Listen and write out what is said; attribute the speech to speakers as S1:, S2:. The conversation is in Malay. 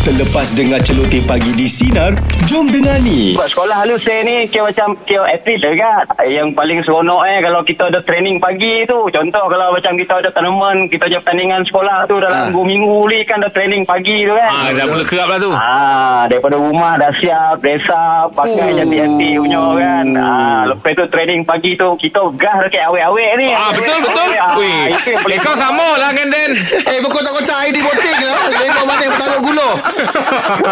S1: Terlepas dengar celoteh pagi di Sinar, jom dengar ni.
S2: Buat sekolah halus saya ni kira macam kira atlet dekat. Yang paling seronok eh kalau kita ada training pagi tu. Contoh kalau macam kita ada tournament, kita ada pertandingan sekolah tu dalam
S3: Ah.
S2: dua minggu ni kan ada training pagi tu kan.
S4: Ah, dah mula kerap lah tu.
S2: Ah, daripada rumah dah siap, dress up, pakai
S3: Oh.
S2: cantik-cantik punya kan. Ah, lepas tu training pagi tu kita gah dekat awet-awet ni.
S4: Ah, betul, betul.
S2: Ah,
S4: Weh,
S2: yang
S4: eh, kau sama lah kan, Den.
S3: Eh, pokok tak kocak ID boting lah. Lepas bertaruk gula.